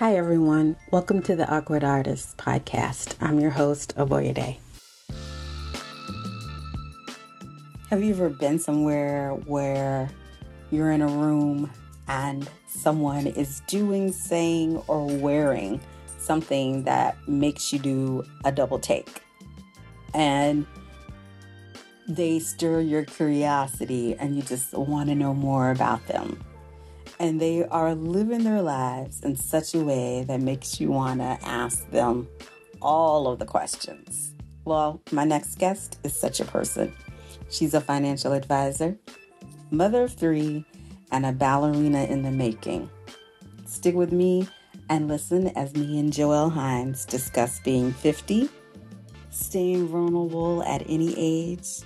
Hi, everyone. Welcome to the Awkward Artist podcast. I'm your host, Aboyade. Have you ever been somewhere where you're in a room and someone is doing, saying, or wearing something that makes you do a double take? And they stir your curiosity and you just want to know more about them and they are living their lives in such a way that makes you want to ask them all of the questions. Well, my next guest is such a person. She's a financial advisor, mother of three, and a ballerina in the making. Stick with me and listen as me and Joelle Hinds discuss being 50, staying vulnerable at any age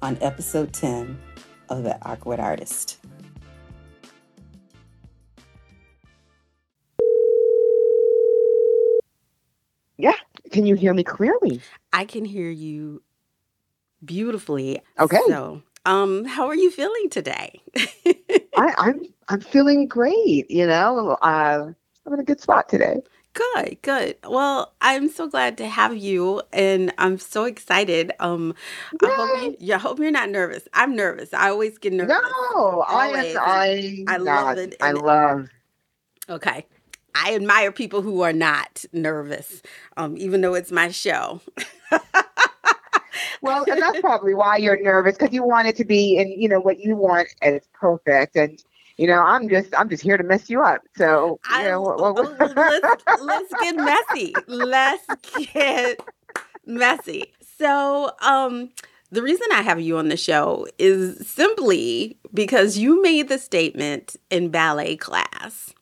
on episode 10 of The Awkward Artist. Yeah. Can you hear me clearly? I can hear you beautifully. Okay. So, um, how are you feeling today? I, I'm I'm feeling great. You know, uh, I'm in a good spot today. Good, good. Well, I'm so glad to have you, and I'm so excited. Um, I hope you, yeah, I hope you're not nervous. I'm nervous. I always get nervous. No, I Always. am. I, I love it, I and love. Okay. I admire people who are not nervous, um, even though it's my show. Well, and that's probably why you're nervous because you want it to be, and you know what you want, and it's perfect. And you know, I'm just, I'm just here to mess you up. So you I, know, what, what, let's, let's get messy. Let's get messy. So, um, the reason I have you on the show is simply because you made the statement in ballet class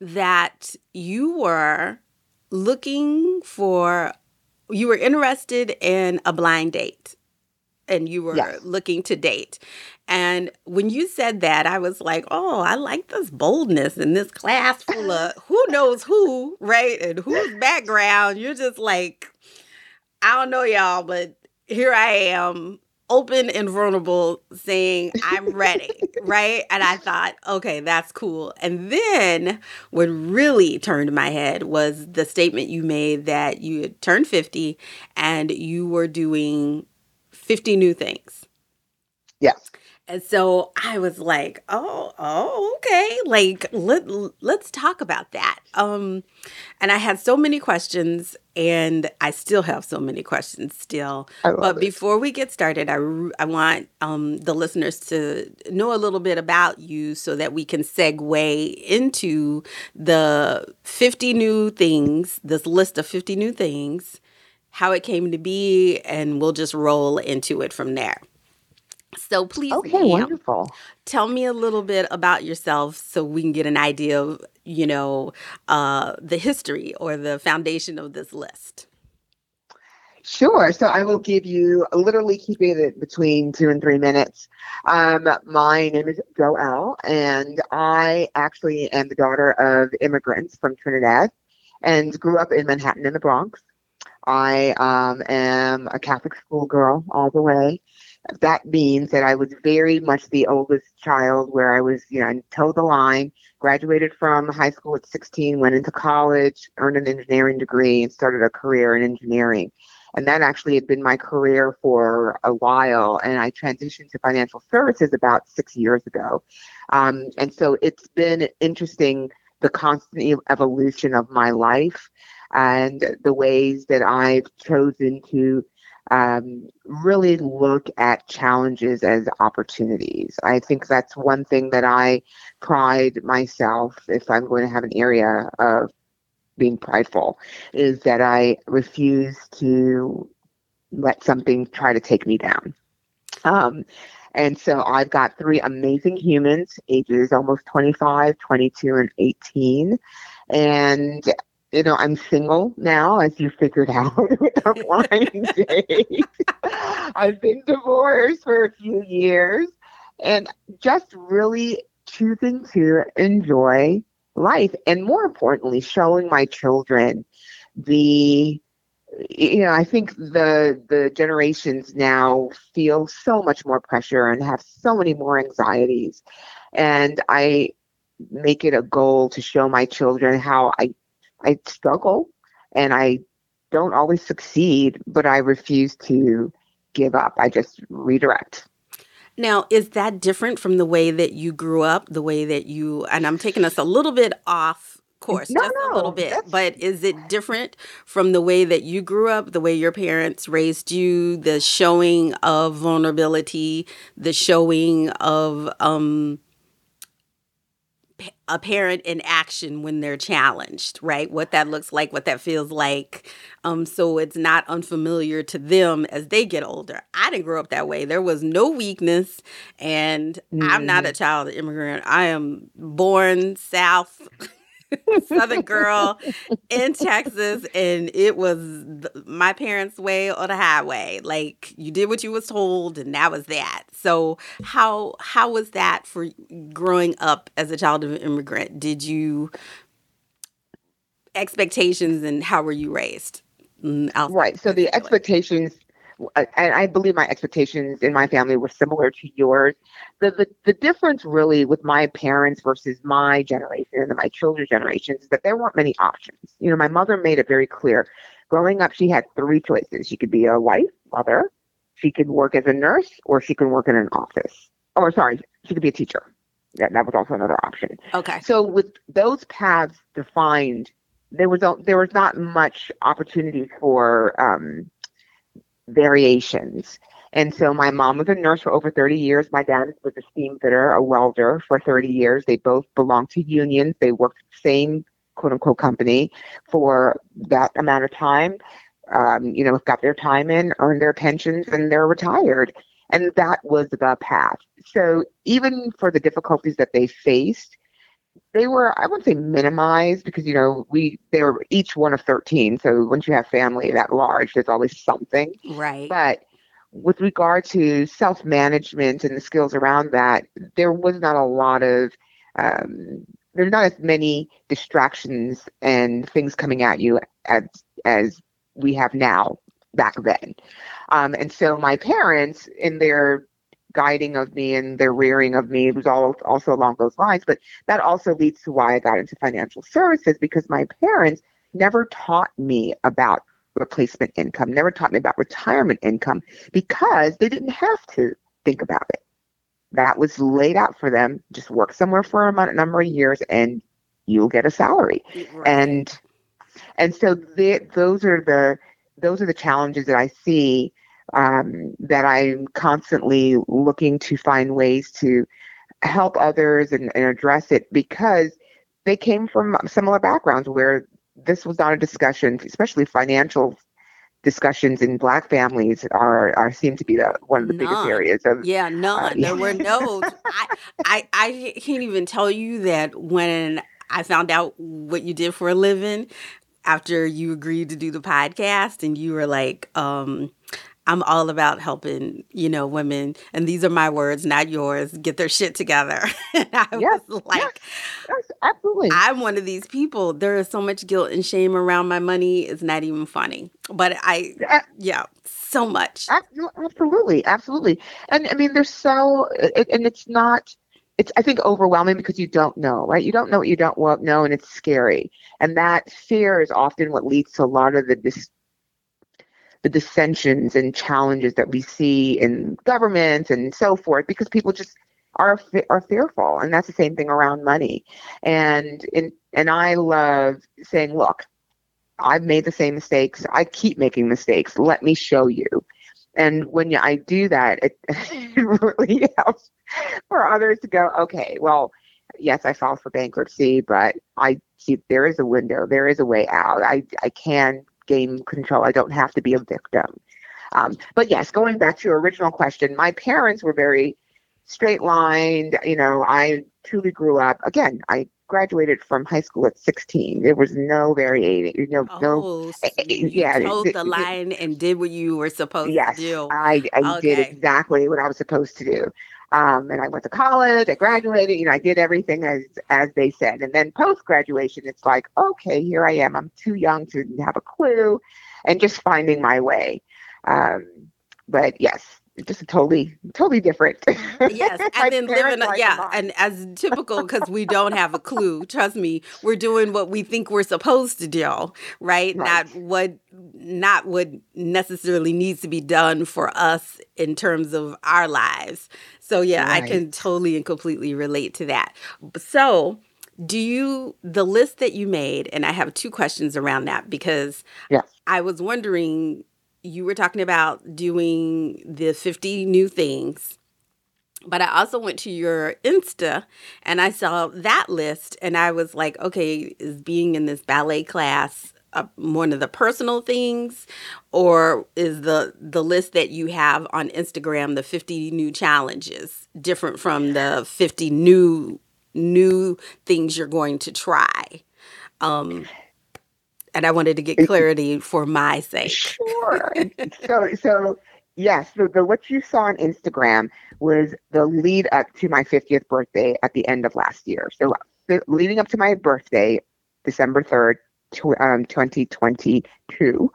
that you were looking for, you were interested in a blind date and you were Yes. looking to date. And when you said that, I was like, oh, I like this boldness in this class full of who knows who, right? And whose background. You're just like, I don't know, y'all, but here I am, open and vulnerable, saying, I'm ready, right? And I thought, okay, that's cool. And then what really turned my head was the statement you made that you had turned 50 and you were doing 50 new things. yes. And so I was like, "Oh, oh, okay. Like let let's talk about that." Um and I had so many questions and I still have so many questions still. But it. before we get started, I I want um, the listeners to know a little bit about you so that we can segue into the 50 new things, this list of 50 new things, how it came to be, and we'll just roll into it from there. So please, Okay, ma'am, wonderful. tell me a little bit about yourself so we can get an idea of, you know, uh, the history or the foundation of this list. Sure. So I will give you literally keeping it between two and three minutes. Um, my name is Joelle, and I actually am the daughter of immigrants from Trinidad and grew up in Manhattan in the Bronx. I um, am a Catholic schoolgirl all the way. That means that I was very much the oldest child where I was, you know, toe the line, graduated from high school at 16, went into college, earned an engineering degree, and started a career in engineering. And that actually had been my career for a while and i transitioned to financial services about six years ago. Um, and so it's been interesting the constant evolution of my life and the ways that i've chosen to um, really look at challenges as opportunities i think that's one thing that i pride myself if i'm going to have an area of being prideful is that I refuse to let something try to take me down. Um, and so I've got three amazing humans, ages almost 25, 22, and 18. And, you know, I'm single now, as you figured out with a blind date. I've been divorced for a few years and just really choosing to enjoy life and more importantly showing my children the you know i think the the generations now feel so much more pressure and have so many more anxieties and i make it a goal to show my children how I I struggle and I don't always succeed, but I refuse to give up. I just redirect. Now, is that different from the way that you grew up, the way that you, and I'm taking us a little bit off course, no, just no, a little bit, but is it different from the way that you grew up, the way your parents raised you, the showing of vulnerability, the showing of, um, a parent in action when they're challenged, right? What that looks like, what that feels like. Um, so it's not unfamiliar to them as they get older. I didn't grow up that way. There was no weakness, and mm-hmm. I'm not a mm-hmm. child of immigrant. I am born South. Southern girl in Texas, and it was my parents' way or the highway. Like you did what you was told, and that was that. So how how was that for growing up as a child of an immigrant? Did you expectations, and how were you raised? Mm, right. So the expectations and I believe my expectations in my family were similar to yours. The, the the difference really with my parents versus my generation and my children's generations is that there weren't many options. You know, my mother made it very clear. Growing up, she had three choices. She could be a wife, mother, she could work as a nurse, or she could work in an office. Or sorry, she could be a teacher. That that was also another option. Okay. So with those paths defined, there was a, there was not much opportunity for um, variations. And so my mom was a nurse for over 30 years. My dad was a steam fitter, a welder for 30 years. They both belonged to unions. They worked the same quote unquote company for that amount of time. Um, you know, got their time in, earned their pensions, and they're retired. And that was the path. So even for the difficulties that they faced, they were I wouldn't say minimized because you know we they were each one of thirteen. So once you have family that large, there's always something. Right. But with regard to self management and the skills around that, there was not a lot of um, there's not as many distractions and things coming at you as as we have now back then. Um, and so my parents in their guiding of me and their rearing of me. It was all also along those lines. But that also leads to why I got into financial services because my parents never taught me about replacement income, never taught me about retirement income because they didn't have to think about it. That was laid out for them. Just work somewhere for a number of years and you'll get a salary. Right. And and so they, those are the those are the challenges that I see um, that I'm constantly looking to find ways to help others and, and address it because they came from similar backgrounds where this was not a discussion, especially financial discussions in black families are, are seem to be the one of the none. biggest areas of yeah none uh, there were no I, I i can't even tell you that when i found out what you did for a living after you agreed to do the podcast and you were like um I'm all about helping, you know, women, and these are my words, not yours, get their shit together. and I yes, was like, yes, yes, absolutely. I'm one of these people. There is so much guilt and shame around my money. It's not even funny. But I, yeah, so much. Absolutely, absolutely. And I mean, there's so, and it's not, it's I think overwhelming because you don't know, right? You don't know what you don't know, and it's scary. And that fear is often what leads to a lot of the dis- the dissensions and challenges that we see in government and so forth because people just are are fearful and that's the same thing around money. And in, and I love saying look I've made the same mistakes. I keep making mistakes. Let me show you. And when I do that it, it really helps for others to go okay well yes I filed for bankruptcy but I see there is a window. There is a way out. I I can gain control. I don't have to be a victim. Um, but yes, going back to your original question, my parents were very straight lined. You know, I truly grew up. Again, I graduated from high school at 16. There was no variating. You know, oh, no. So you yeah, told the line and did what you were supposed yes, to do. I, I okay. did exactly what I was supposed to do. Um, and I went to college. I graduated. You know, I did everything as as they said. And then post graduation, it's like, okay, here I am. I'm too young to have a clue, and just finding my way. Um, but yes, just totally totally different. Mm-hmm. yes, and then living yeah, and as typical because we don't have a clue. Trust me, we're doing what we think we're supposed to do, right? right? Not what not what necessarily needs to be done for us in terms of our lives. So yeah, right. I can totally and completely relate to that. So do you the list that you made and i have two questions around that because yes. i was wondering you were talking about doing the 50 new things but I also went to your Insta and I saw that list and I was like, okay, is being in this ballet class uh, one of the personal things? Or is the the list that you have on Instagram the 50 new challenges different from the 50 new new things you're going to try? Um and I wanted to get clarity for my sake. Sure. so, so yes, so the what you saw on Instagram was the lead up to my 50th birthday at the end of last year. So, leading up to my birthday, December 3rd, um, 2022.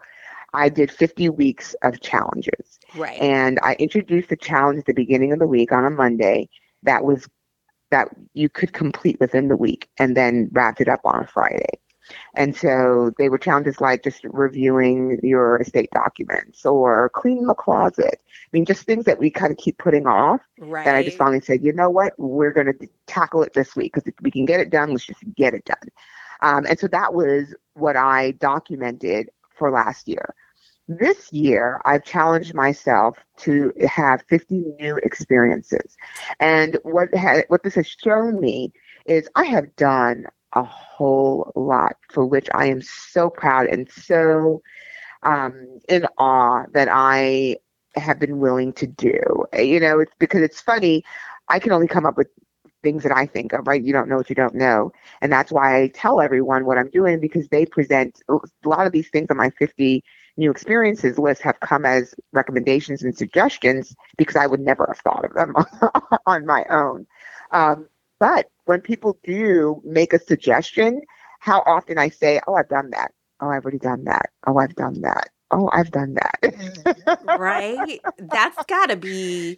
I did 50 weeks of challenges. Right. And I introduced the challenge at the beginning of the week on a Monday that was that you could complete within the week and then wrapped it up on a Friday. And so they were challenges like just reviewing your estate documents or cleaning the closet. I mean, just things that we kind of keep putting off. Right. And I just finally said, you know what? We're going to tackle it this week because if we can get it done, let's just get it done. Um, and so that was what I documented for last year. This year, I've challenged myself to have 50 new experiences. And what, ha- what this has shown me is I have done a whole lot for which I am so proud and so um, in awe that I have been willing to do. You know, it's because it's funny. I can only come up with things that I think of, right? You don't know what you don't know. And that's why I tell everyone what I'm doing because they present a lot of these things on my 50 new experiences list have come as recommendations and suggestions because I would never have thought of them on my own. Um, but when people do make a suggestion, how often I say, Oh, I've done that. Oh, I've already done that. Oh, I've done that. Oh, I've done that. right? That's got to be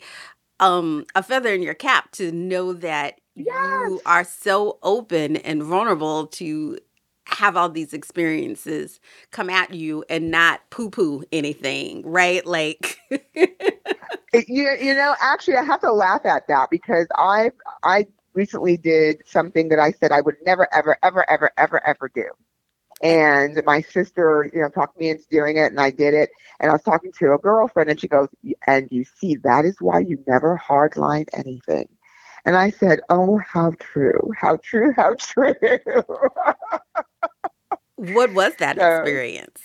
um, a feather in your cap to know that yes. you are so open and vulnerable to have all these experiences come at you and not poo poo anything, right? Like, you, you know, actually, I have to laugh at that because I, I recently did something that I said I would never, ever, ever, ever, ever, ever do. And my sister, you know, talked me into doing it and I did it. And I was talking to a girlfriend and she goes, and you see, that is why you never hardline anything. And I said, oh, how true, how true, how true. what was that so, experience?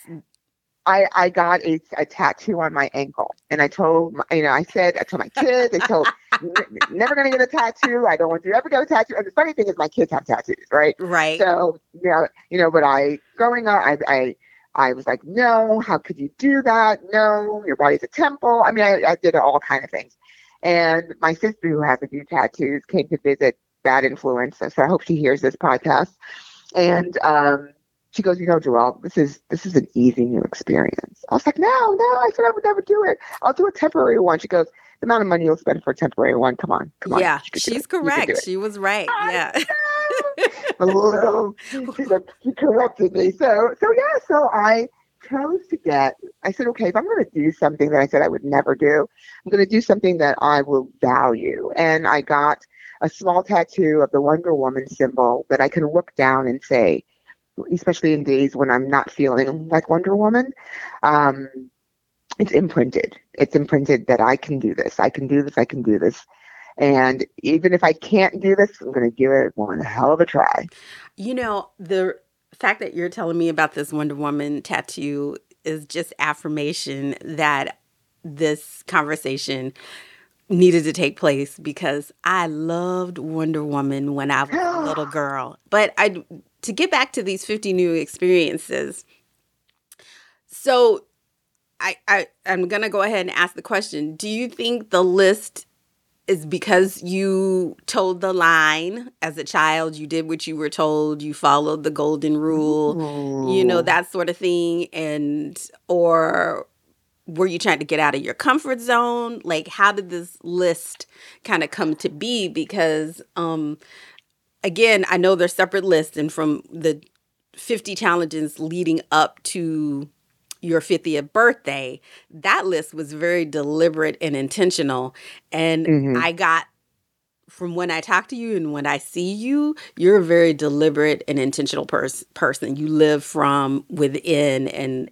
I, I got a, a tattoo on my ankle and I told, my, you know, I said, I told my kids, I told, never going to get a tattoo. I don't want to ever get a tattoo. And the funny thing is my kids have tattoos, right? Right. So, you know, you know, but I, growing up, I, I, I was like, no, how could you do that? No, your body's a temple. I mean, I, I did all kind of things. And my sister, who has a few tattoos, came to visit Bad Influence. So I hope she hears this podcast. And um, she goes, you know, Joelle, this is this is an easy new experience. I was like, no, no, I said I would never do it. I'll do a temporary one. She goes, the amount of money you'll spend for a temporary one. Come on, come on. Yeah, she's correct. She was right. I yeah. a little, she, she corrected me. So, so yeah, so I chose to get. I said, okay, if I'm going to do something that I said I would never do, I'm going to do something that I will value. And I got a small tattoo of the Wonder Woman symbol that I can look down and say, especially in days when I'm not feeling like Wonder Woman. Um, it's imprinted. It's imprinted that I can do this. I can do this. I can do this. And even if I can't do this, I'm going to give it one hell of a try. You know, the fact that you're telling me about this Wonder Woman tattoo is just affirmation that this conversation needed to take place because I loved Wonder Woman when I was a little girl. But I to get back to these 50 new experiences. So I, I I'm gonna go ahead and ask the question. Do you think the list is because you told the line as a child, you did what you were told, you followed the golden rule, you know, that sort of thing, and or were you trying to get out of your comfort zone? Like, how did this list kind of come to be? Because, um, again, I know they're separate lists, and from the 50 challenges leading up to your 50th birthday, that list was very deliberate and intentional. And mm-hmm. I got from when I talk to you and when I see you, you're a very deliberate and intentional pers- person. You live from within and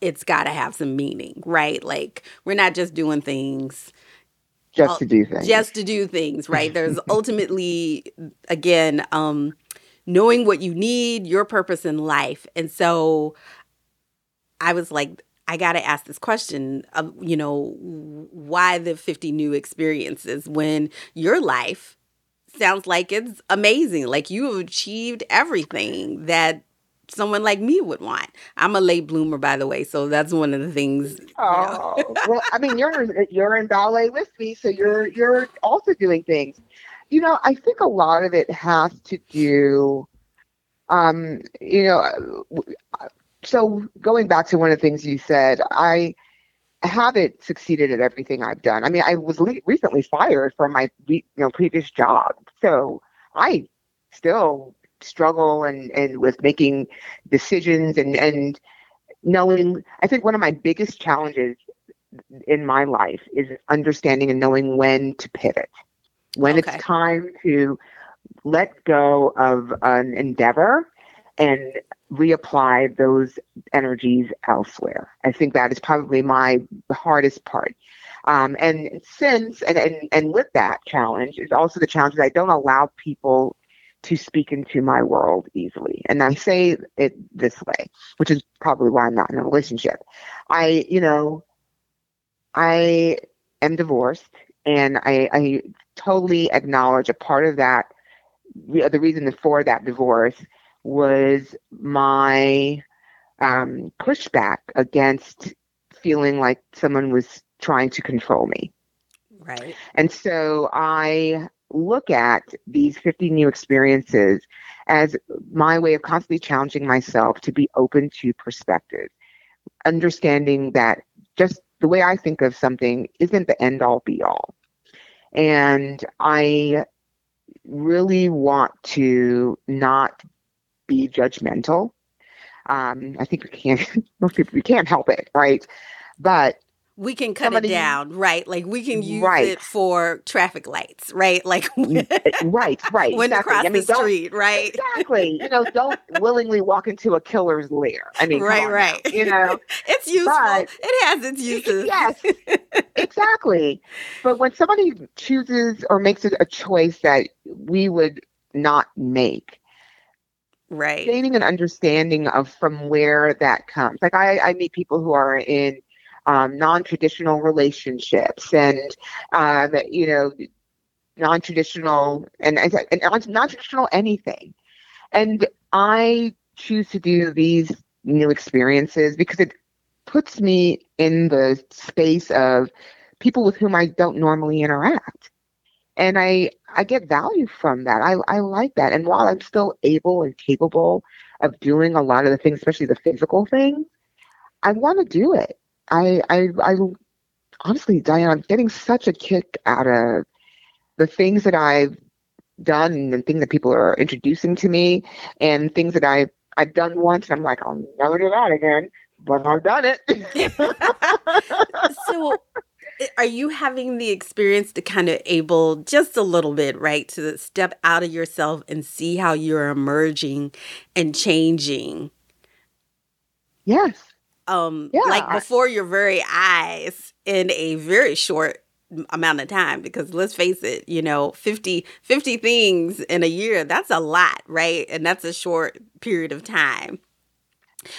it's got to have some meaning, right? Like we're not just doing things just to do things. Just to do things, right? There's ultimately again um knowing what you need, your purpose in life. And so I was like I got to ask this question of, you know, why the 50 new experiences when your life sounds like it's amazing. Like you have achieved everything that someone like me would want. I'm a late bloomer, by the way, so that's one of the things. Oh, you know. well, I mean, you're you're in ballet with me, so you're you're also doing things. You know, I think a lot of it has to do, um, you know, so going back to one of the things you said, I haven't succeeded at everything I've done. I mean, I was le- recently fired from my you know previous job, so I still struggle and and with making decisions and and knowing. I think one of my biggest challenges in my life is understanding and knowing when to pivot, when okay. it's time to let go of an endeavor and reapply those energies elsewhere. I think that is probably my hardest part. Um, and since and, and and with that challenge is also the challenge that I don't allow people to speak into my world easily. And I say it this way, which is probably why I'm not in a relationship. I, you know, I am divorced and I, I totally acknowledge a part of that. The reason for that divorce was my um, pushback against feeling like someone was trying to control me. Right. And so I look at these 50 new experiences as my way of constantly challenging myself to be open to perspective, understanding that just the way I think of something isn't the end all be all. And I really want to not be judgmental. Um, I think we can't, most people, we can't help it, right? But we can cut somebody, it down, right? Like we can use right. it for traffic lights, right? Like eh, right, right. When exactly. to cross I mean, the street, right? Exactly. You know, don't willingly walk into a killer's lair. I mean, right, right. Now, you know, it's useful. But, it has its uses. Yes, exactly. But when somebody chooses or makes a choice that we would not make, right gaining an understanding of from where that comes like i i meet people who are in um, non-traditional relationships and um, you know non-traditional and, and non-traditional anything and i choose to do these new experiences because it puts me in the space of people with whom i don't normally interact and I I get value from that. I I like that. And while I'm still able and capable of doing a lot of the things, especially the physical things, I want to do it. I I I honestly, Diane, I'm getting such a kick out of the things that I've done and the things that people are introducing to me and things that I've I've done once. And I'm like, I'll never do that again, but I've done it. so eh, are you having the experience to kind of able just a little bit, right, to step out of yourself and see how you're emerging and changing? Yes. Um yeah. like before your very eyes in a very short amount of time because let's face it, you know, 50 50 things in a year, that's a lot, right? And that's a short period of time.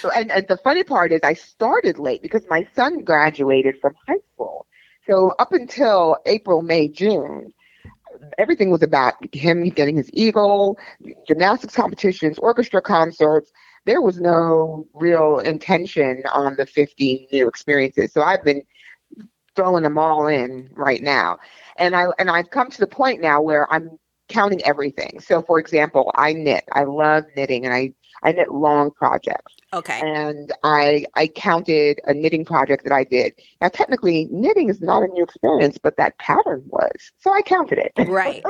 So, and, and the funny part is I started late because my son graduated from high school. So up until April, May, June, everything was about him getting his eagle, gymnastics competitions, orchestra concerts. There was no real intention on the 50 new experiences. So I've been throwing them all in right now. And I and I've come to the point now where I'm counting everything. So for example, I knit. I love knitting and I I knit long projects. Okay. And I I counted a knitting project that I did. Now technically knitting is not a new experience, but that pattern was. So I counted it. right.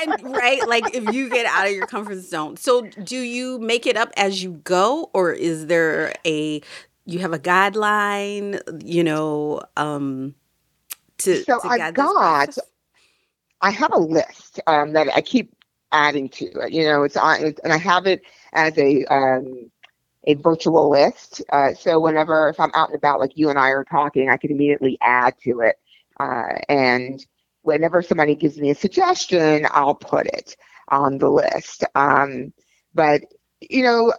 And right, like if you get out of your comfort zone. So do you make it up as you go or is there a you have a guideline, you know, um to So to I've got? I have a list um, that I keep adding to it. You know, it's on, and I have it as a um, a virtual list. Uh, so whenever if I'm out and about, like you and I are talking, I can immediately add to it. Uh, and whenever somebody gives me a suggestion, I'll put it on the list. Um, but you know,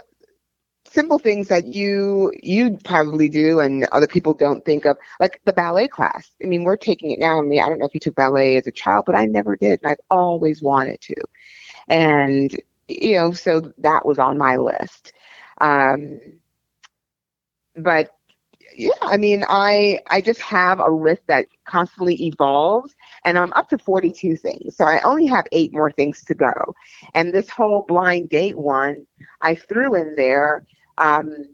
simple things that you you probably do and other people don't think of like the ballet class. I mean we're taking it now. I mean i don't know if you took ballet as a child but i never did and i've always wanted to. And you know so that was on my list. Um but yeah i mean i i just have a list that constantly evolves and i'm up to 42 things so i only have eight more things to go. And this whole blind date one i threw in there um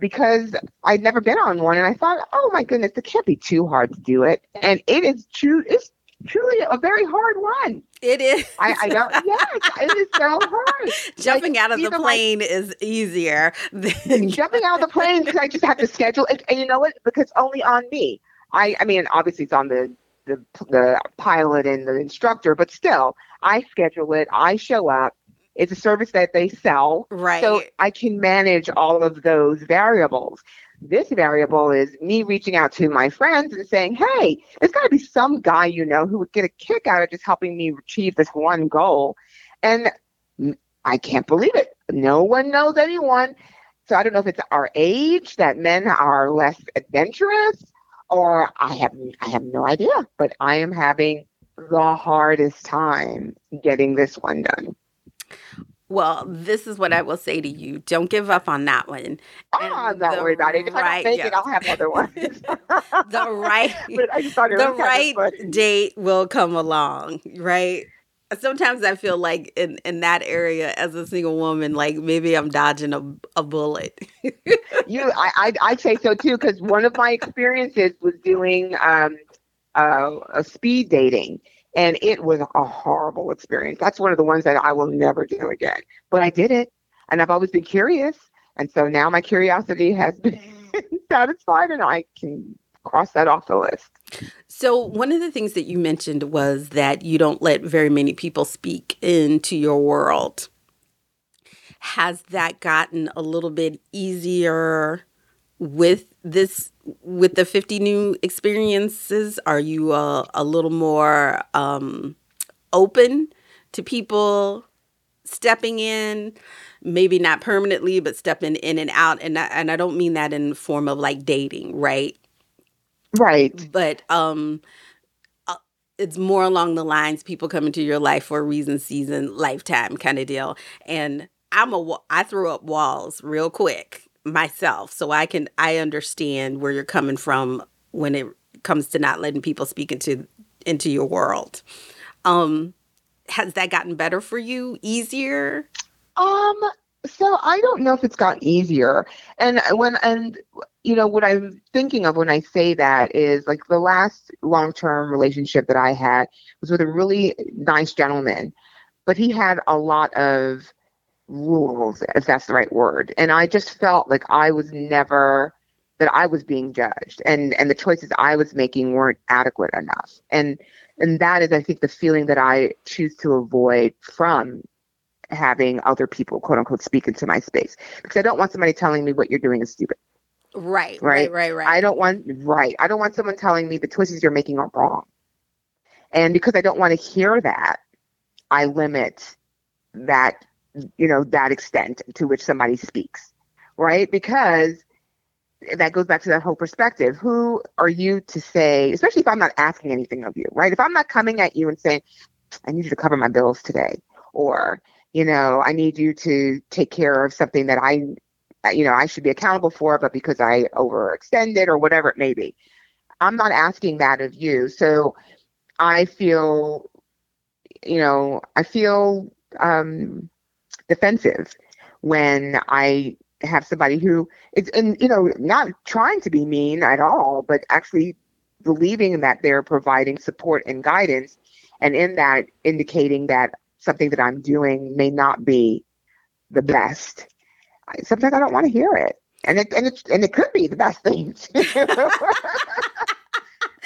because I'd never been on one and I thought, oh my goodness, it can't be too hard to do it. And it is true it's truly a very hard one. It is. I, I don't yes, it is so hard. Jumping Like, out of the even, like, plane is easier than jumping out of the plane because I just have to schedule it. And you know what? Because only on me. I, I mean, obviously it's on the, the the pilot and the instructor, but still, I schedule it. I show up. It's a service that they sell, right. so I can manage all of those variables. This variable is me reaching out to my friends and saying, "Hey, there's got to be some guy you know who would get a kick out of just helping me achieve this one goal." And I can't believe it. No one knows anyone. So I don't know if it's our age that men are less adventurous, or I have I have no idea. But I am having the hardest time getting this one done. Well, this is what I will say to you. Don't give up on that one. Oh, I'm not worried about it. If I right- don't make it, yes. I'll have other ones. The right but I just thought it the right date will come along, right? Sometimes I feel like in in that area as a single woman, like maybe I'm dodging a, a bullet. You, I, I, I'd say so too, because one of my experiences was doing um, uh, a speed dating, and it was a horrible experience. That's one of the ones that I will never do again. But I did it, and I've always been curious, and so now my curiosity has been satisfied, and I can cross that off the list. So, one of the things that you mentioned was that you don't let very many people speak into your world. Has that gotten a little bit easier with this with the 50 new experiences? Are you uh, a little more um, open to people stepping in? Maybe not permanently, but stepping in and out, and I, and I don't mean that in the form of like dating, right? Right. but um uh, it's more along the lines people come into your life for a reason season lifetime kind of deal and i'm a I throw up walls real quick myself so i can i understand where you're coming from when it comes to not letting people speak into into your world um has that gotten better for you easier Um, so I don't know if it's gotten easier. And when and you know what I'm thinking of when I say that is like the last long-term relationship that I had was with a really nice gentleman, but he had a lot of rules, if that's the right word. And I just felt like I was never that I was being judged and and the choices I was making weren't adequate enough. And and that is I think the feeling that I choose to avoid from having other people quote unquote speak into my space because I don't want somebody telling me what you're doing is stupid. right Right. right right right I don't want right. I don't want someone telling me the choices you're making are wrong. And because I don't want to hear that, I limit that you know that extent to which somebody speaks. Right? Because that goes back to that whole perspective. Who are you to say, especially if I'm not asking anything of you, right? If I'm not coming at you and saying, I need you to cover my bills today, or you know, I need you to take care of something that I, you know, I should be accountable for, but because I overextended or whatever it may be. I'm not asking that of you. So I feel, you know, I feel um, defensive when I have somebody who is, and you know, not trying to be mean at all, but actually believing that they're providing support and guidance, and in that indicating that something that I'm doing may not be the best. Sometimes I don't want to hear it, and it and it's and it could be the best thing.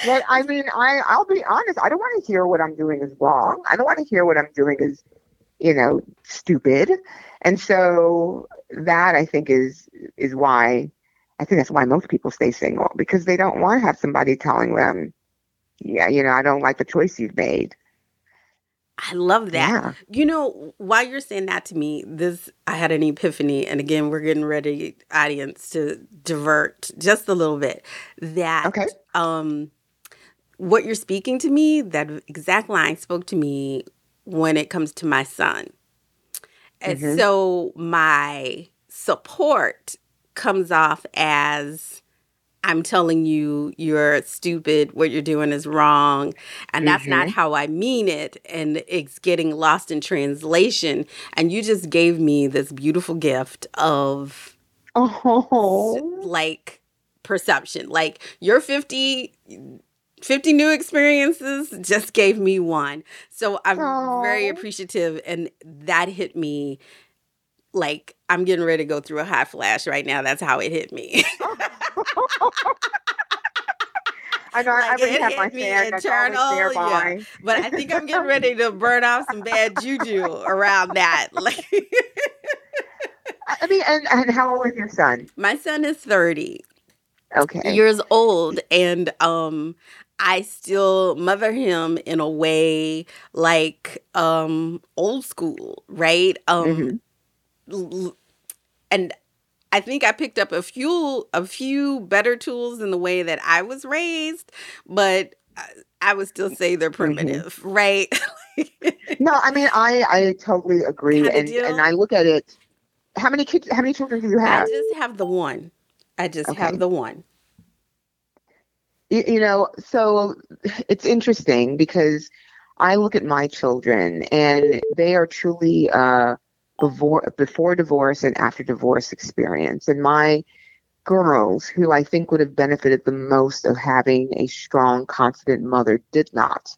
but I mean, I I'll be honest. I don't want to hear what I'm doing is wrong. I don't want to hear what I'm doing is, you know, stupid. And so that I think is is why I think that's why most people stay single because they don't want to have somebody telling them, yeah, you know, I don't like the choice you've made. I love that. Yeah. You know, while you're saying that to me, this I had an epiphany, and again, we're getting ready, audience, to divert just a little bit. That okay. um, what you're speaking to me, that exact line spoke to me when it comes to my son. And mm-hmm. so my support comes off as I'm telling you you're stupid, what you're doing is wrong, and that's mm-hmm. not how I mean it, and it's getting lost in translation. And you just gave me this beautiful gift of oh. like perception. Like you're 50 50 new experiences just gave me one. So I'm Aww. very appreciative and that hit me like I'm getting ready to go through a hot flash right now. That's how it hit me. I know like I already have my internal, yeah. But I think I'm getting ready to burn off some bad juju around that. Like I mean, and, and how old is your son? My son is 30 okay years old and um I still mother him in a way like um old school, right? Um mm-hmm. and I think I picked up a few a few better tools in the way that I was raised, but I would still say they're mm-hmm. primitive, mm-hmm. right? no, I mean I I totally agree and and I look at it how many kids how many children do you have? I just have the one. I just okay. have the one you, know, so it's interesting because I look at my children and they are truly uh, before before divorce and after divorce experience. And my girls, who I think would have benefited the most of having a strong, confident mother, did not.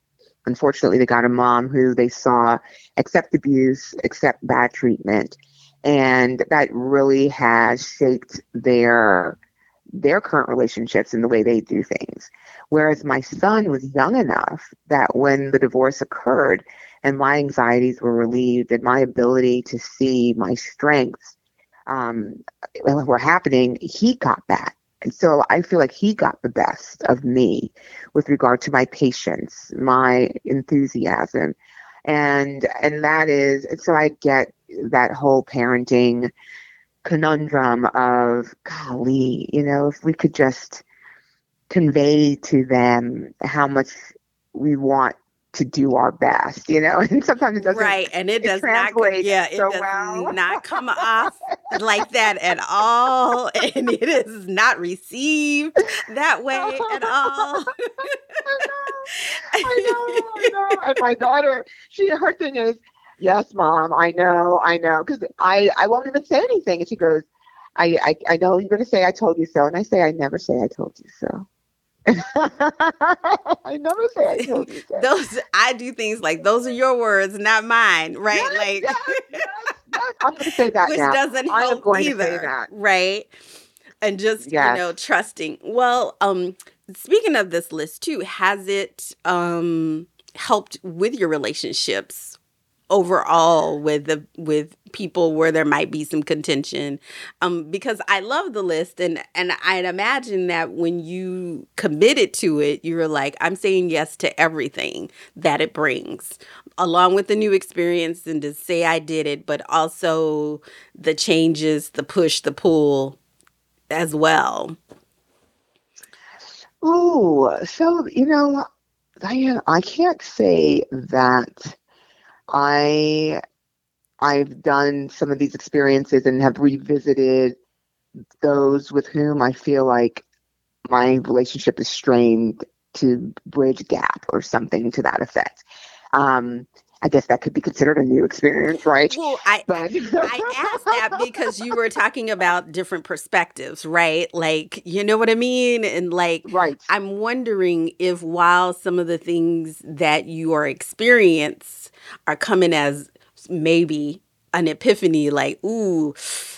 Unfortunately, they got a mom who they saw accept abuse, accept bad treatment, and that really has shaped their their current relationships and the way they do things. Whereas my son was young enough that when the divorce occurred and my anxieties were relieved and my ability to see my strengths um, were happening, he got that. And so I feel like he got the best of me with regard to my patience, my enthusiasm. And and that is so I get that whole parenting conundrum of golly, you know, if we could just convey to them how much we want to do our best, you know, and sometimes it doesn't. Right, and it, it does not. Yeah, it so does well. not come off like that at all, and it is not received that way at all. I know, I know, I know. And my daughter, she her thing is yes, mom, I know, I know. Because I, I won't even say anything. And she goes, I, I, I know you're going to say I told you so. And I say, I never say I told you so. I never say I told you so. Those I do things like those are your words, not mine, right? Yes, like yes, yes, I'm going to say that which now. doesn't I help either, right? And just you know, trusting. Well, um, speaking of this list too, has it um helped with your relationships overall with the with people where there might be some contention. Um because I love the list and and I'd imagine that when you committed to it you were like I'm saying yes to everything that it brings along with the new experience and to say I did it but also the changes the push the pull as well. Oh, so you know, Diane, I can't say that I I've done some of these experiences and have revisited those with whom I feel like my relationship is strained to bridge gap or something to that effect. Um, I guess that could be considered a new experience, right? Well, I but. I asked that because you were talking about different perspectives, right? Like, you know what I mean? And like, right. I'm wondering if while some of the things that you are experience are coming as maybe an epiphany like ooh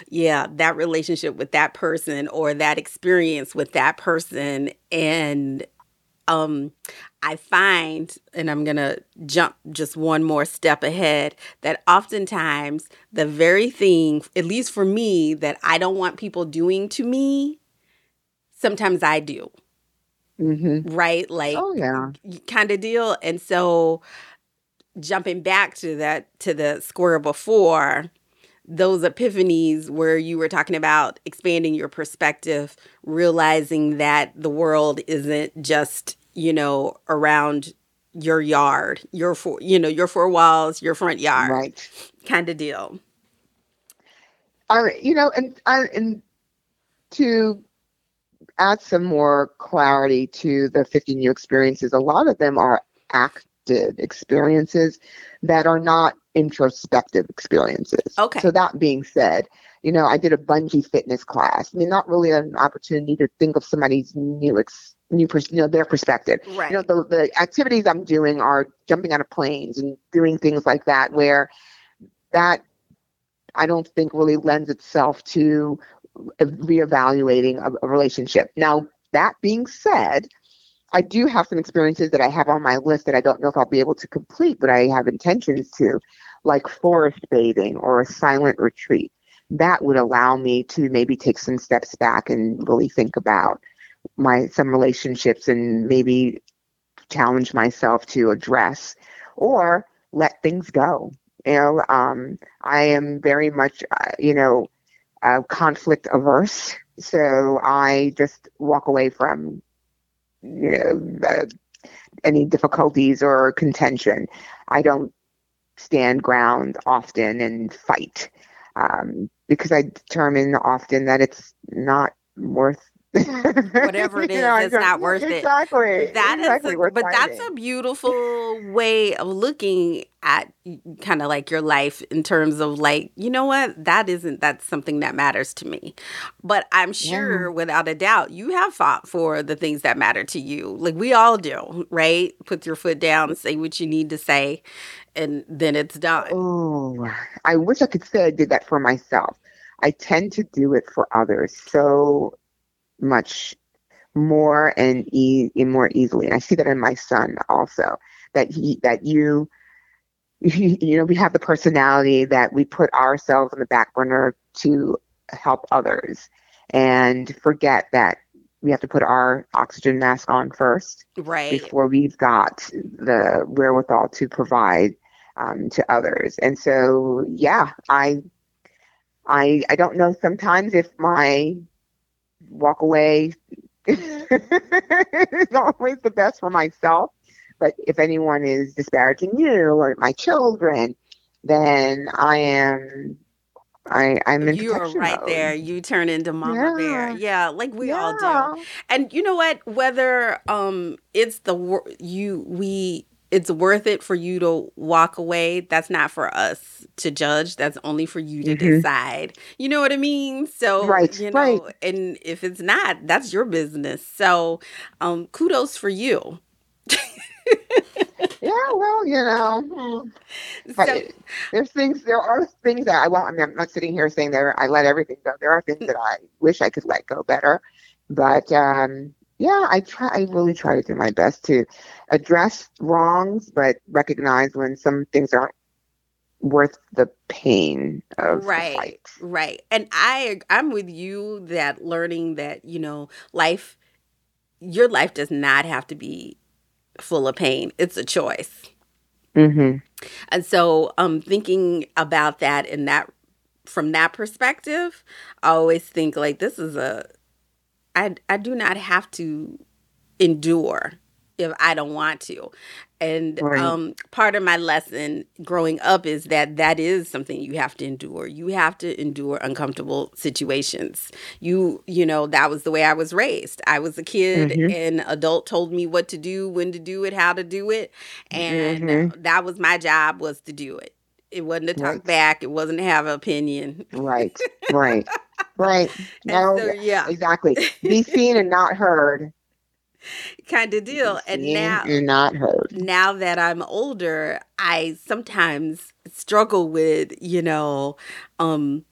yeah that relationship with that person or that experience with that person and um I find, and I'm going to jump just one more step ahead, that oftentimes the very thing, at least for me, that I don't want people doing to me, sometimes I do. Mm-hmm. Right? Like, oh, yeah. Kind of deal. And so, jumping back to that, to the square before, those epiphanies where you were talking about expanding your perspective, realizing that the world isn't just you know, around your yard, your four, you know, your four walls, your front yard, right? Kind of deal. All right, you know, and and to add some more clarity to the 50 new experiences, a lot of them are active experiences that are not introspective experiences. Okay. So that being said, you know, I did a bungee fitness class. I mean, not really an opportunity to think of somebody's new ex- new pers- you know their perspective. Right. you know the, the activities i'm doing are jumping out of planes and doing things like that where that i don't think really lends itself to reevaluating a, a relationship. Now that being said i do have some experiences that i have on my list that i don't know if i'll be able to complete but i have intentions to like forest bathing or a silent retreat. That would allow me to maybe take some steps back and really think about my some relationships and maybe challenge myself to address or let things go. You know, um, I am very much, uh, you know, uh, conflict averse. So I just walk away from, you know, uh, any difficulties or contention. I don't stand ground often and fight um, because I determine often that it's not worth whatever it is, know, it's not worth exactly, it. That exactly. a, but that's a beautiful way of looking at kind of like your life in terms of like, you know what, that isn't that's something that matters to me. But I'm sure yeah. without a doubt you have fought for the things that matter to you. Like we all do, right? Put your foot down, say what you need to say, and then it's done. Oh, I wish I could say I did that for myself. I tend to do it for others. So much more and e- more easily. And I see that in my son also. That he that you you know we have the personality that we put ourselves on the back burner to help others and forget that we have to put our oxygen mask on first right before we've got the wherewithal to provide um, to others and so yeah i i i don't know sometimes if my walk away it's always the best for myself. But if anyone is disparaging you or my children, then I am I, I'm in You are right mode. there. You turn into Mama yeah. Bear. Yeah, like we yeah. all do. And you know what? Whether um it's the you we it's worth it for you to walk away. That's not for us to judge. That's only for you to mm-hmm. decide. You know what I mean? So, right, you know, right. and if it's not, that's your business. So, um, kudos for you. yeah, well, you know, hmm. so, there's things. There are things that I. Well, I mean, I'm not sitting here saying that I let everything go. There are things that I wish I could let go better, but um, yeah, I try. I really try to do my best to address wrongs, but recognize when some things aren't worth the pain of right right and i i'm with you that learning that you know life your life does not have to be full of pain it's a choice mm-hmm. and so um thinking about that in that from that perspective i always think like this is a I, I do not have to endure if I don't want to. And Right. um, part of my lesson growing up is that that is something you have to endure. You have to endure uncomfortable situations. You, you know, that was the way I was raised. I was a kid, Mhm. and adult told me what to do, when to do it, how to do it, and Mhm. that was my job was to do it. It wasn't to talk Right. back. It wasn't to have an opinion. Right. Right. Right. No, so, yeah, exactly. Be seen and not heard. kind of deal. And now, and not heard. now that I'm older, I sometimes struggle with, you know, um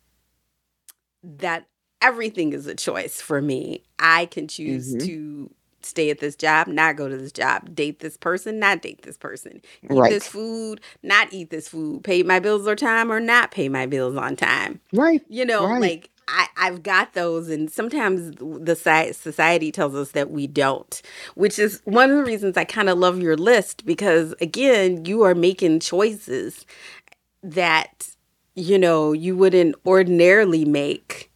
that everything is a choice for me. I can choose Mhm. to stay at this job, not go to this job, date this person, not date this person, eat Right. this food, not eat this food, pay my bills on time or not pay my bills on time. Right. You know, Right. like I, I've got those, and sometimes the society tells us that we don't, which is one of the reasons I kind of love your list because, again, you are making choices that, you know, you wouldn't ordinarily make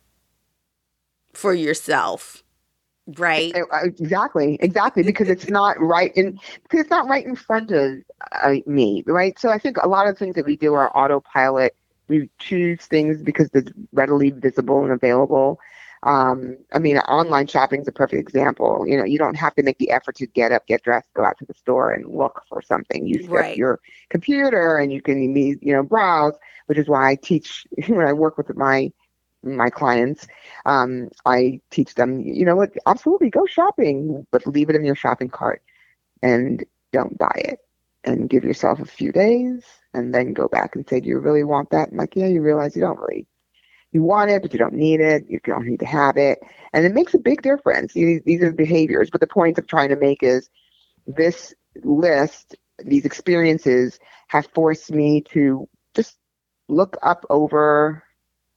for yourself, right? Exactly, exactly, because it's not right in because it's not right in front of uh, me, right? So I think a lot of things that we do are autopilot. We choose things because it's readily visible and available. Um, I mean, online shopping is a perfect example. You know, you don't have to make the effort to get up, get dressed, go out to the store, and look for something. You set Right. your computer and you can, you know, browse. Which is why I teach when I work with my my clients um, I teach them, you know what, absolutely go shopping, but leave it in your shopping cart and don't buy it. And give yourself a few days and then go back and say, Do you really want that? I'm like, yeah, you realize you don't really you want it, but you don't need it. You don't need to have it. And it makes a big difference. These, these are behaviors. But the point I'm trying to make is this list, these experiences have forced me to just look up over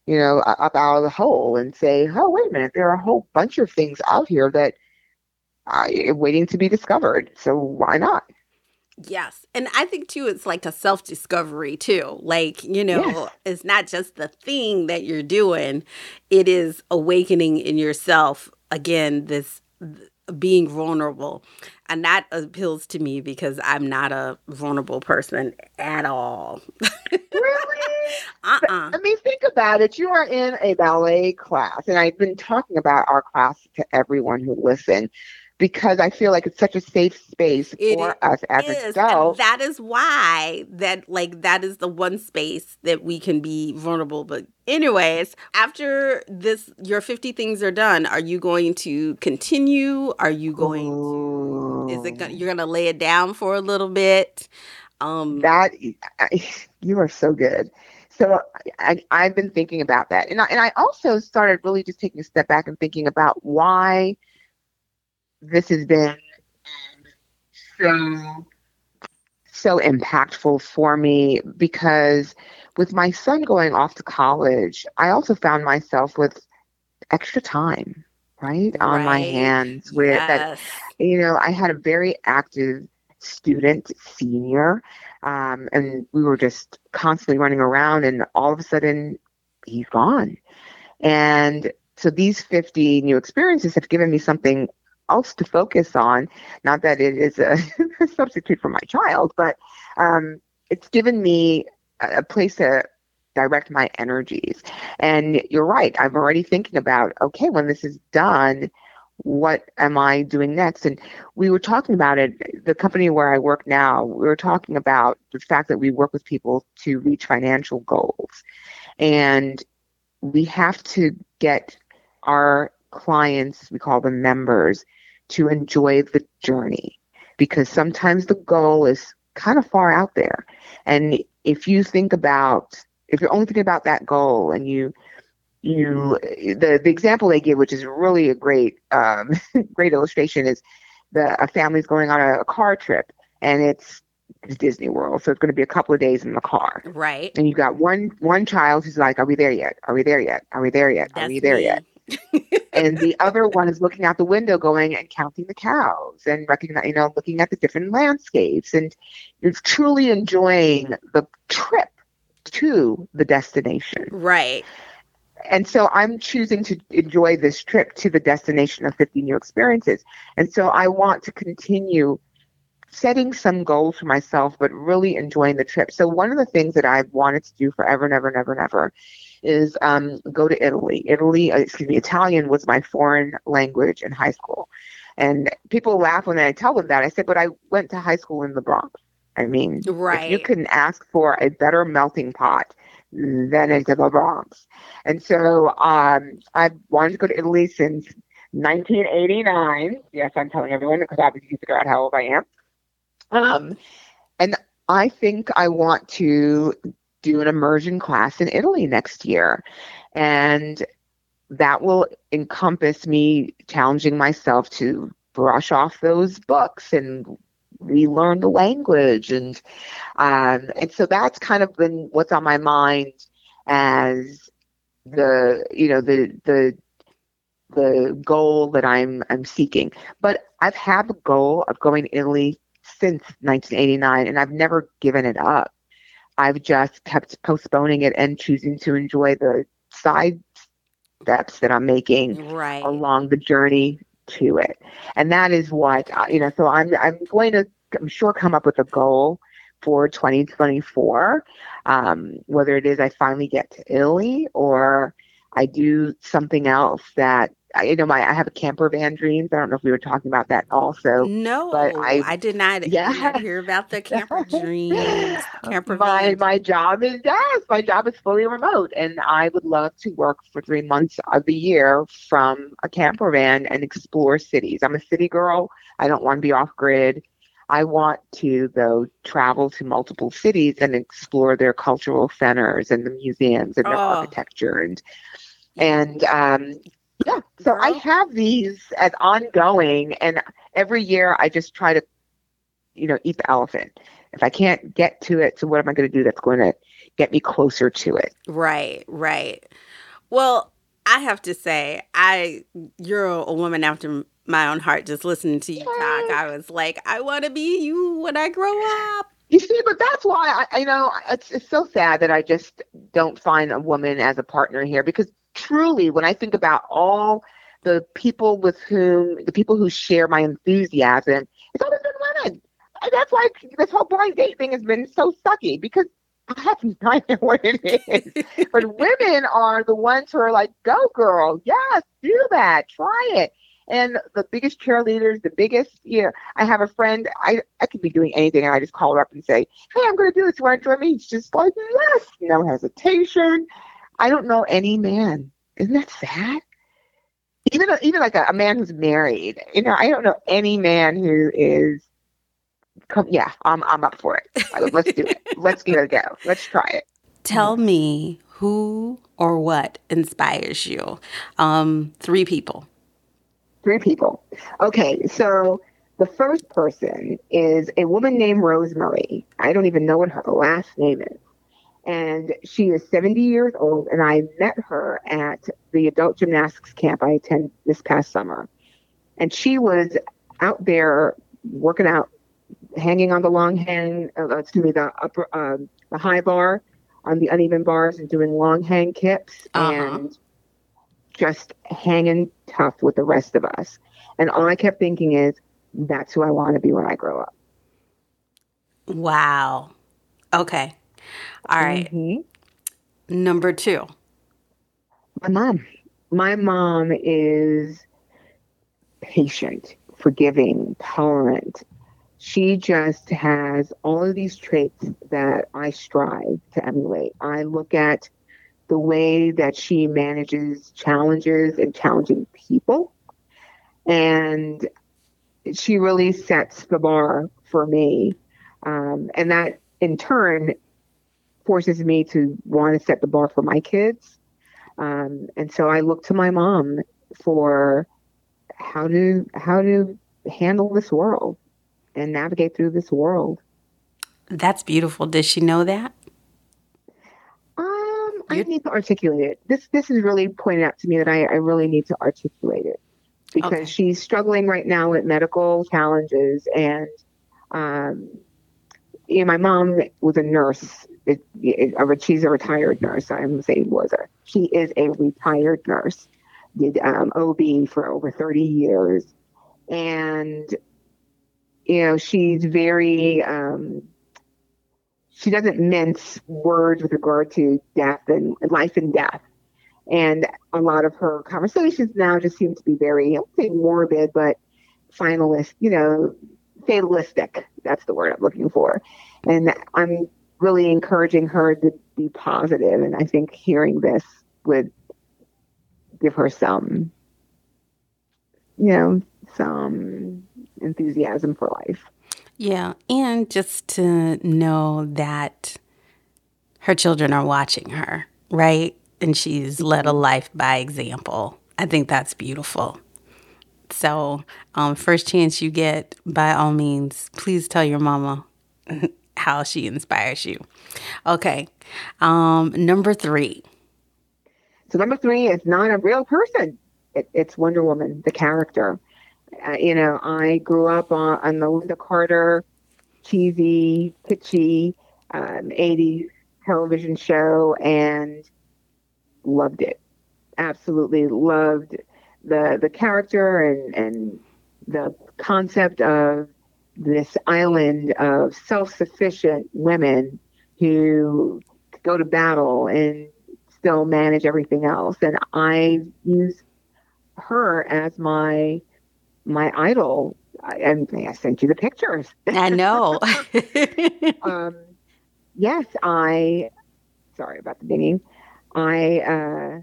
you know, up out of the hole and say, oh, wait a minute, there are a whole bunch of things out here that are waiting to be discovered. So why not? Yes. And I think too, it's like a self discovery too. Like, you know, Yes. it's not just the thing that you're doing, it is awakening in yourself, again, this being vulnerable. And that appeals to me because I'm not a vulnerable person at all. Really? Uh uh I mean, think about it. You are in a ballet class, and I've been talking about our class to everyone who listen because I feel like it's such a safe space It for us as is, and adults. that is why that like that is the one space that we can be vulnerable but anyways after this your 50 things are done are you going to continue? Are you going to is it gonna you're gonna lay it down for a little bit? Um that I, you are so good. So I, i've been thinking about that. And I, and I also started really just taking a step back and thinking about why this has been so so impactful for me because with my son going off to college i also found myself with extra time right, on my hands with that you know, I had a very active student senior, um, and we were just constantly running around, and all of a sudden, he's gone. And so these 50 new experiences have given me something else to focus on. Not that it is a substitute for my child, but um, it's given me a, a place to direct my energies. And you're right, I'm already thinking about okay, when this is done, what am I doing next? And we were talking about it, the company where I work now, we were talking about the fact that we work with people to reach financial goals. And we have to get our clients, we call them members, to enjoy the journey because sometimes the goal is kind of far out there. And if you think about, if you're only thinking about that goal and you you the the example they give, which is really a great um, great illustration, is the a family's going on a, a car trip and it's, Disney World, so it's going to be a couple of days in the car, right and you've got one one child who's like, "Are we there yet? Are we there yet? Are we there yet? Are that's we there me. yet?" And the other one is looking out the window, going and counting the cows and recognize, you know, looking at the different landscapes, and you're truly enjoying the trip to the destination. right And so I'm choosing to enjoy this trip to the destination of 50 new experiences. And so I want to continue setting some goals for myself, but really enjoying the trip. So one of the things that I've wanted to do forever and ever and ever and ever is um, go to Italy. Italy, uh, excuse me, Italian was my foreign language in high school. And people laugh when I tell them that. I said, but I went to high school in the Bronx. I mean, right. you couldn't ask for a better melting pot than into the Bronx. And so um, I've wanted to go to Italy since 1989. Yes, I'm telling everyone because obviously you figure out how old I am. Um, and I think I want to do an immersion class in Italy next year. And that will encompass me challenging myself to brush off those books and relearn the language and um, and so that's kind of been what's on my mind as the you know the the the goal that I'm I'm seeking. But I've had the goal of going to Italy since 1989 and I've never given it up. I've just kept postponing it and choosing to enjoy the side steps that I'm making right. along the journey to it. And that is what you know. So I'm I'm going to I'm sure come up with a goal for 2024. Um, whether it is I finally get to Italy or I do something else that you know, my I have a camper van dreams. I don't know if we were talking about that also. No, but I, I did not. Yeah, did not hear about the camper dreams. Camper my van. my job is yes, my job is fully remote, and I would love to work for three months of the year from a camper van and explore cities. I'm a city girl. I don't want to be off grid. I want to though travel to multiple cities and explore their cultural centers and the museums and their oh. architecture and and um, yeah, so I have these as ongoing, and every year I just try to, you know, eat the elephant. If I can't get to it, so what am I going to do that's going to get me closer to it? Right, right. Well, I have to say, I you're a woman after my own heart. Just listening to you Yay. talk, I was like, I want to be you when I grow up. You see, but that's why I, you know, it's, it's so sad that I just don't find a woman as a partner here because truly, when I think about all the people with whom, the people who share my enthusiasm, it's always been women. And that's why this whole blind date thing has been so sucky because I have no idea what it is. but women are the ones who are like, go girl, yes, do that, try it. And the biggest cheerleaders, the biggest, you know, I have a friend, I, I could be doing anything and I just call her up and say, hey, I'm going to do this. You want to join me? She's just like, yes, no hesitation. I don't know any man. Isn't that sad? Even even like a, a man who's married, you know, I don't know any man who is. Come, yeah, I'm I'm up for it. Let's do it. Let's give it a go. Let's try it. Tell me who or what inspires you. Um, three people. Three people. Okay, so the first person is a woman named Rosemary. I don't even know what her last name is and she is 70 years old. And I met her at the adult gymnastics camp I attended this past summer. And she was out there working out, hanging on the long hang, uh, excuse me, the upper, uh, the high bar on the uneven bars and doing long hang kips uh-huh. and just hanging tough with the rest of us. And all I kept thinking is, that's who I want to be when I grow up. Wow. Okay. All right. mm-hmm. Number two. My mom. My mom is patient, forgiving, tolerant. She just has all of these traits that I strive to emulate. I look at the way that she manages challenges and challenging people. And she really sets the bar for me. Um, and that in turn forces me to want to set the bar for my kids. Um, and so I look to my mom for how to how to handle this world and navigate through this world. That's beautiful. Does she know that? Um, I need to articulate it. This this is really pointed out to me that I, I really need to articulate it because okay. she's struggling right now with medical challenges and um, you know, my mom was a nurse. It, it, she's a retired nurse. I'm saying was a. She is a retired nurse. Did um, OB for over 30 years, and you know, she's very, um, she doesn't mince words with regard to death and life and death. And a lot of her conversations now just seem to be very, I say morbid, but finalist, you know, fatalistic. That's the word I'm looking for. And I'm really encouraging her to be. And I think hearing this would give her some, you know, some enthusiasm for life. Yeah. And just to know that her children are watching her, right? And she's led a life by example. I think that's beautiful. So, um, first chance you get, by all means, please tell your mama how she inspires you. Okay. Um, number three. So, number three is not a real person, it, it's Wonder Woman, the character. Uh, you know, I grew up on, on the Lynda Carter cheesy, kitschy um, 80s television show and loved it. Absolutely loved the the character and and the concept of this island of self-sufficient women who go to battle and still manage everything else. And i use her as my my idol. And i sent you the pictures. I know. Um, yes i sorry about the dinging. I uh,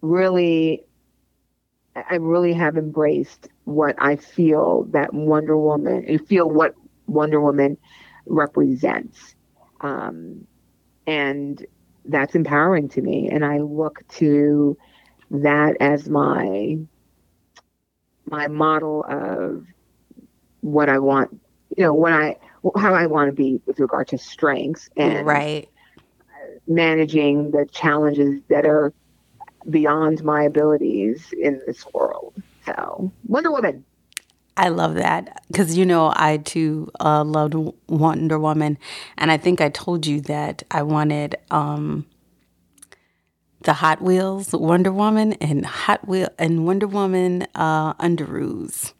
really I really have embraced what I feel that Wonder Woman, I feel what Wonder Woman represents. Um, and that's empowering to me. And I look to that as my my model of what I want, you know, what I how I want to be with regard to strengths and right managing the challenges that are beyond my abilities in this world. So, Wonder Woman. I love that because you know I too uh, loved Wonder Woman, and I think I told you that I wanted um, the Hot Wheels Wonder Woman and Hot Wheel and Wonder Woman uh, Underoos,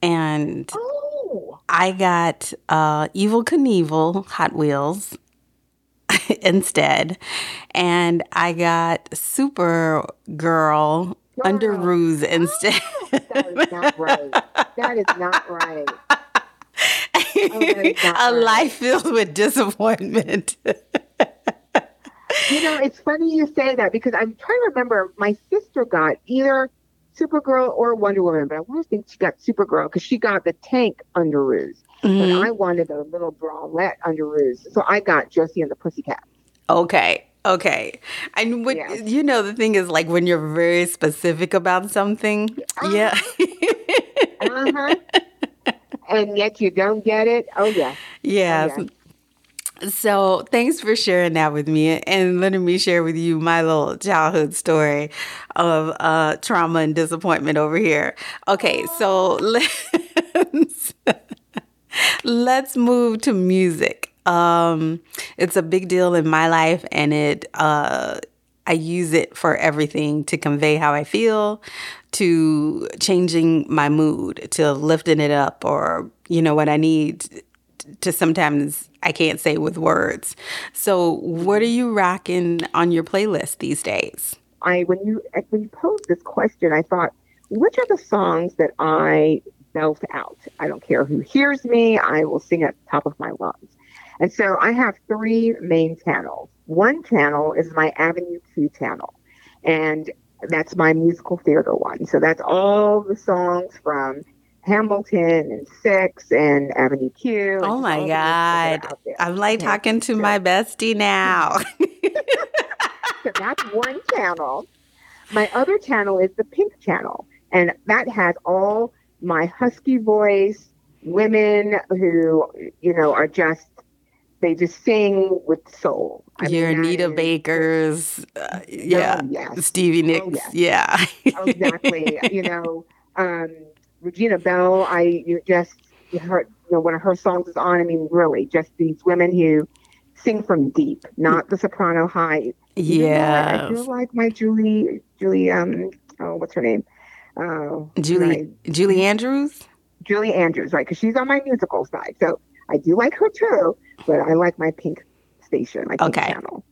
and oh. I got uh, Evel Knievel Hot Wheels instead. And I got Supergirl Underoos oh, instead. that is not right. That is not right. Oh, a life filled with disappointment. you know, it's funny you say that because I'm trying to remember. My sister got either Supergirl or Wonder Woman, but I want to think she got Supergirl because she got the tank under underoos. Mm-hmm. But I wanted a little bralette underoos, so I got Josie and the Pussycat. Okay. Okay. And what yeah. you know the thing is like when you're very specific about something. Uh-huh. Yeah. uh-huh. And yet you don't get it. Oh yeah. Yes. Oh, yeah. So thanks for sharing that with me and letting me share with you my little childhood story of uh, trauma and disappointment over here. Okay, so let's let's move to music. Um, it's a big deal in my life, and it uh, I use it for everything to convey how I feel, to changing my mood, to lifting it up, or you know what I need to sometimes I can't say with words. So, what are you rocking on your playlist these days? I when you when you posed this question, I thought, which are the songs that I belt out? I don't care who hears me. I will sing at the top of my lungs. And so I have three main channels. One channel is my Avenue Q channel, and that's my musical theater one. So that's all the songs from Hamilton and Six and Avenue Q. Oh my God. I'm like talking to my bestie now. so that's one channel. My other channel is the Pink channel, and that has all my husky voice women who, you know, are just they just sing with soul. I Your mean, Anita is, Baker's, uh, yeah, oh, yes. Stevie Nicks, oh, yes. yeah, exactly. you know, um, Regina Belle, I you just heard you know one of her songs is on. I mean, really, just these women who sing from deep, not the soprano high. Yeah, I feel like my Julie, Julie, um, oh, what's her name? Oh, Julie, right. Julie Andrews. Julie Andrews, right? Because she's on my musical side. So I do like her too, but I like my pink station, my pink Okay. channel.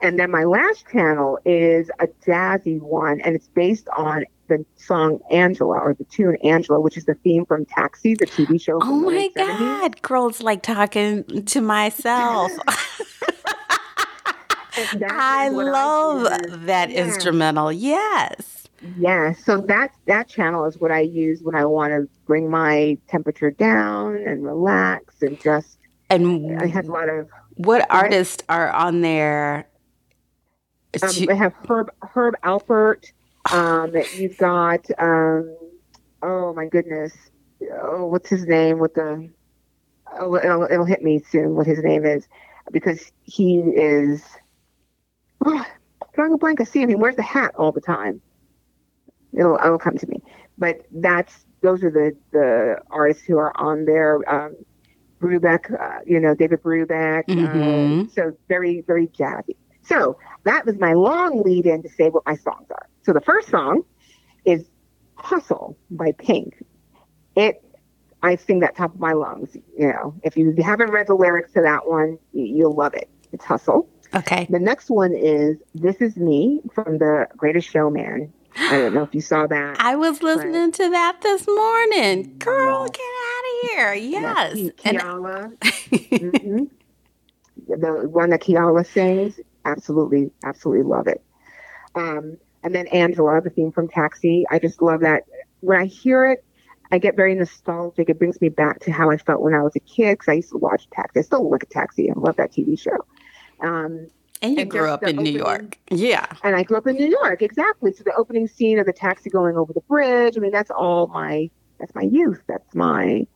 And then my last channel is a jazzy one, and it's based on the song Angela or the tune Angela, which is the theme from Taxi, the TV show. Oh my God, girls like talking to myself. I love use. that Yeah. instrumental. Yes. Yeah, so that that channel is what I use when I want to bring my temperature down and relax and just. And I have a lot of. what artists are on there? Um, to- I have Herb Herb Alpert. Um, you've got um, oh my goodness, oh, what's his name with the? Oh, it'll, it'll hit me soon what his name is because he is. Oh, drawing a blank. I see him. He wears the hat all the time. It'll it'll come to me, but that's those are the the artists who are on there. Um, Brubeck, uh, you know David Brubeck. Mhm. Uh, so very very jazzy. So that was my long lead in to say what my songs are. So the first song is Hustle by Pink. It I sing that top of my lungs. You know, if you haven't read the lyrics to that one, you, you'll love it. It's Hustle. okay. The next one is This Is Me from The Greatest Showman. I don't know if you saw that. I was listening to that this morning. Girl, get out of here. Yes. And- Keala. Mhm. The one that Keala sings, absolutely, absolutely love it. Um, and then Angela, the theme from Taxi. I just love that. When I hear it, I get very nostalgic. It brings me back to how I felt when I was a kid because I used to watch Taxi. I still look at Taxi. I love that TV show. Um, and you and grew up in New York. Yeah. and I grew up in New York, exactly. So the opening scene of the taxi going over the bridge. I mean, that's all my that's my youth. That's my,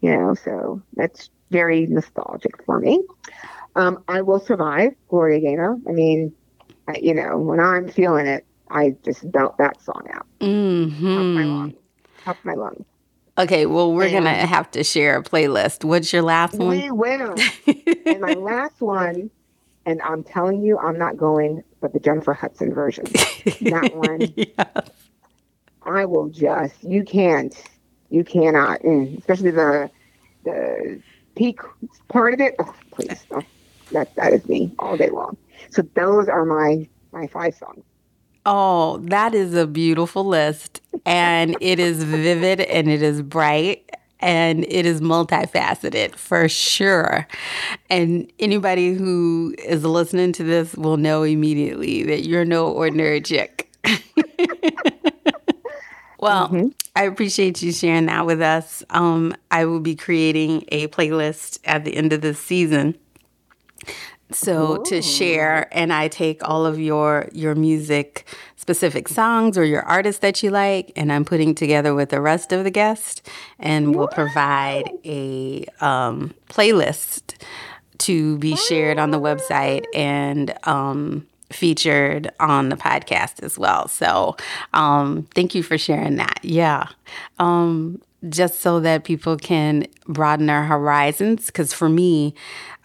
you know. So that's very nostalgic for me. Um, I will survive, Gloria Gaynor. I mean, I, you know, when I'm feeling it, I just belt that song out. Of my lungs. My lungs. Okay, well, we're going to have to share a playlist. What's your last one? We will. and my last one, and I'm telling you, I'm not going, but the Jennifer Hudson version. that one. Yeah. I will just you can't you cannot mm, especially the the peak part of it oh, please oh, that that is me all day long so those are my my five songs Oh, that is a beautiful list. And it is vivid and it is bright and it is multifaceted for sure. And anybody who is listening to this will know immediately that you're no ordinary chick. well, Mhm. I appreciate you sharing that with us. Um, I will be creating a playlist at the end of this season so to share and i take all of your your music specific songs or your artists that you like and i'm putting together with the rest of the guests and we'll provide a um, playlist to be shared on the website and um, featured on the podcast as well. So um, thank you for sharing that. Yeah. Um, just so that people can broaden their horizons because for me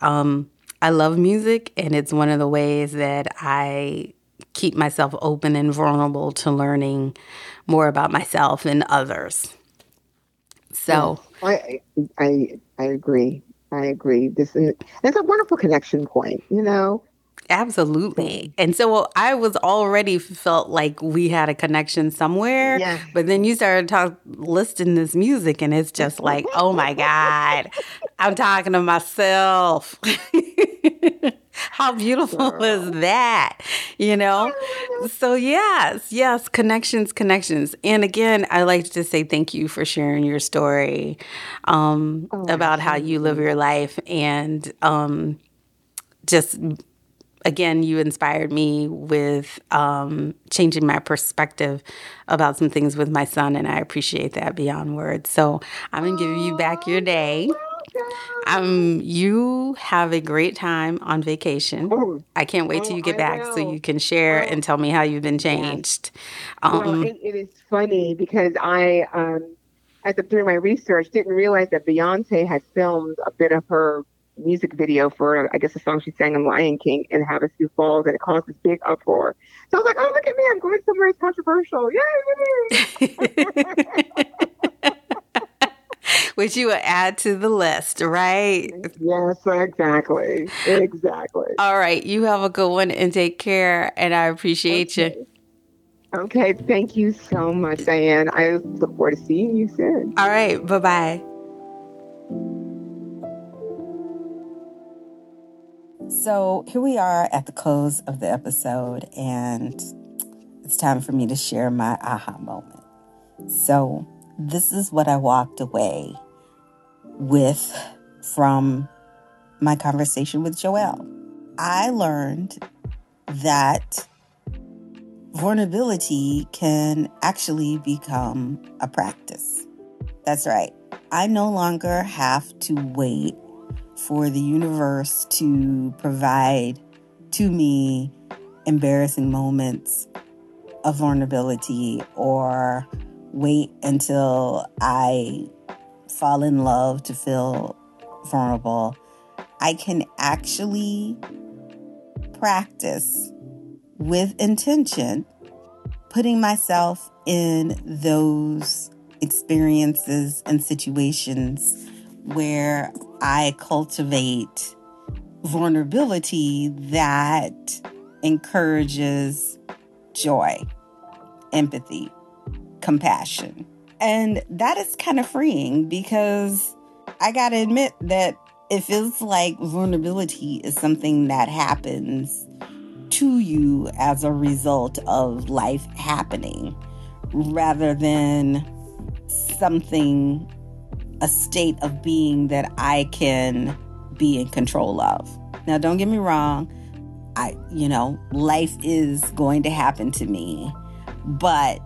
um, I love music, and it's one of the ways that I keep myself open and vulnerable to learning more about myself and others. So, I I I agree. I agree. This is it's a wonderful connection point you know absolutely. And so I was already felt like we had a connection somewhere. Yeah. But then you started talk, listing this music, and it's just like, oh my God, I'm talking to myself. How beautiful is that? You know? So, yes, yes, connections, connections. And again, I like to say thank you for sharing your story um, Oh, about how you live your life and um, just again, you inspired me with um, changing my perspective about some things with my son, and I appreciate that beyond words. So I'm gonna give you back your day. Um, you have a great time on vacation. Oh, I can't wait till Oh, you get I back so you can share and tell me how you've been changed. well, Um, it, it is funny because I, um, as I'm doing my research, didn't realize that Beyonce had filmed a bit of her music video for, I guess, a song she sang in Lion King in Havasu Falls, and it caused this big uproar. So I was like, oh, look at me, I'm going somewhere it's controversial. Yay! which you would add to the list, right? Yes, exactly. Exactly. All right. You have a good one and take care. And I appreciate okay. you. Okay. Thank you so much, Diane. I look forward to seeing you soon. All right. Bye bye. So here we are at the close of the episode, and it's time for me to share my aha moment. So, this is what I walked away with from my conversation with Joelle. I learned that vulnerability can actually become a practice. That's right. I no longer have to wait for the universe to provide to me embarrassing moments of vulnerability or wait until I fall in love to feel vulnerable. I can actually practice with intention putting myself in those experiences and situations where I cultivate vulnerability that encourages joy, empathy, compassion. And that is kind of freeing because I got to admit that it feels like vulnerability is something that happens to you as a result of life happening rather than something a state of being that I can be in control of. Now, don't get me wrong. I, you know, life is going to happen to me, but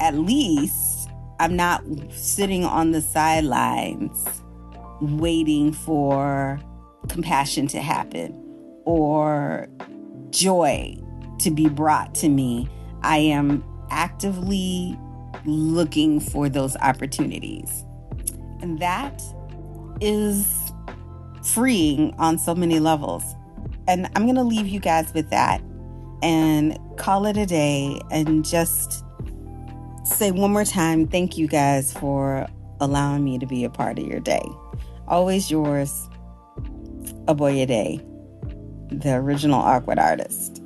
at least I'm not sitting on the sidelines waiting for compassion to happen or joy to be brought to me. I am actively looking for those opportunities. And that is freeing on so many levels. And I'm going to leave you guys with that and call it a day and just say one more time thank you guys for allowing me to be a part of your day. Always yours, Aboyede, the original awkward artist.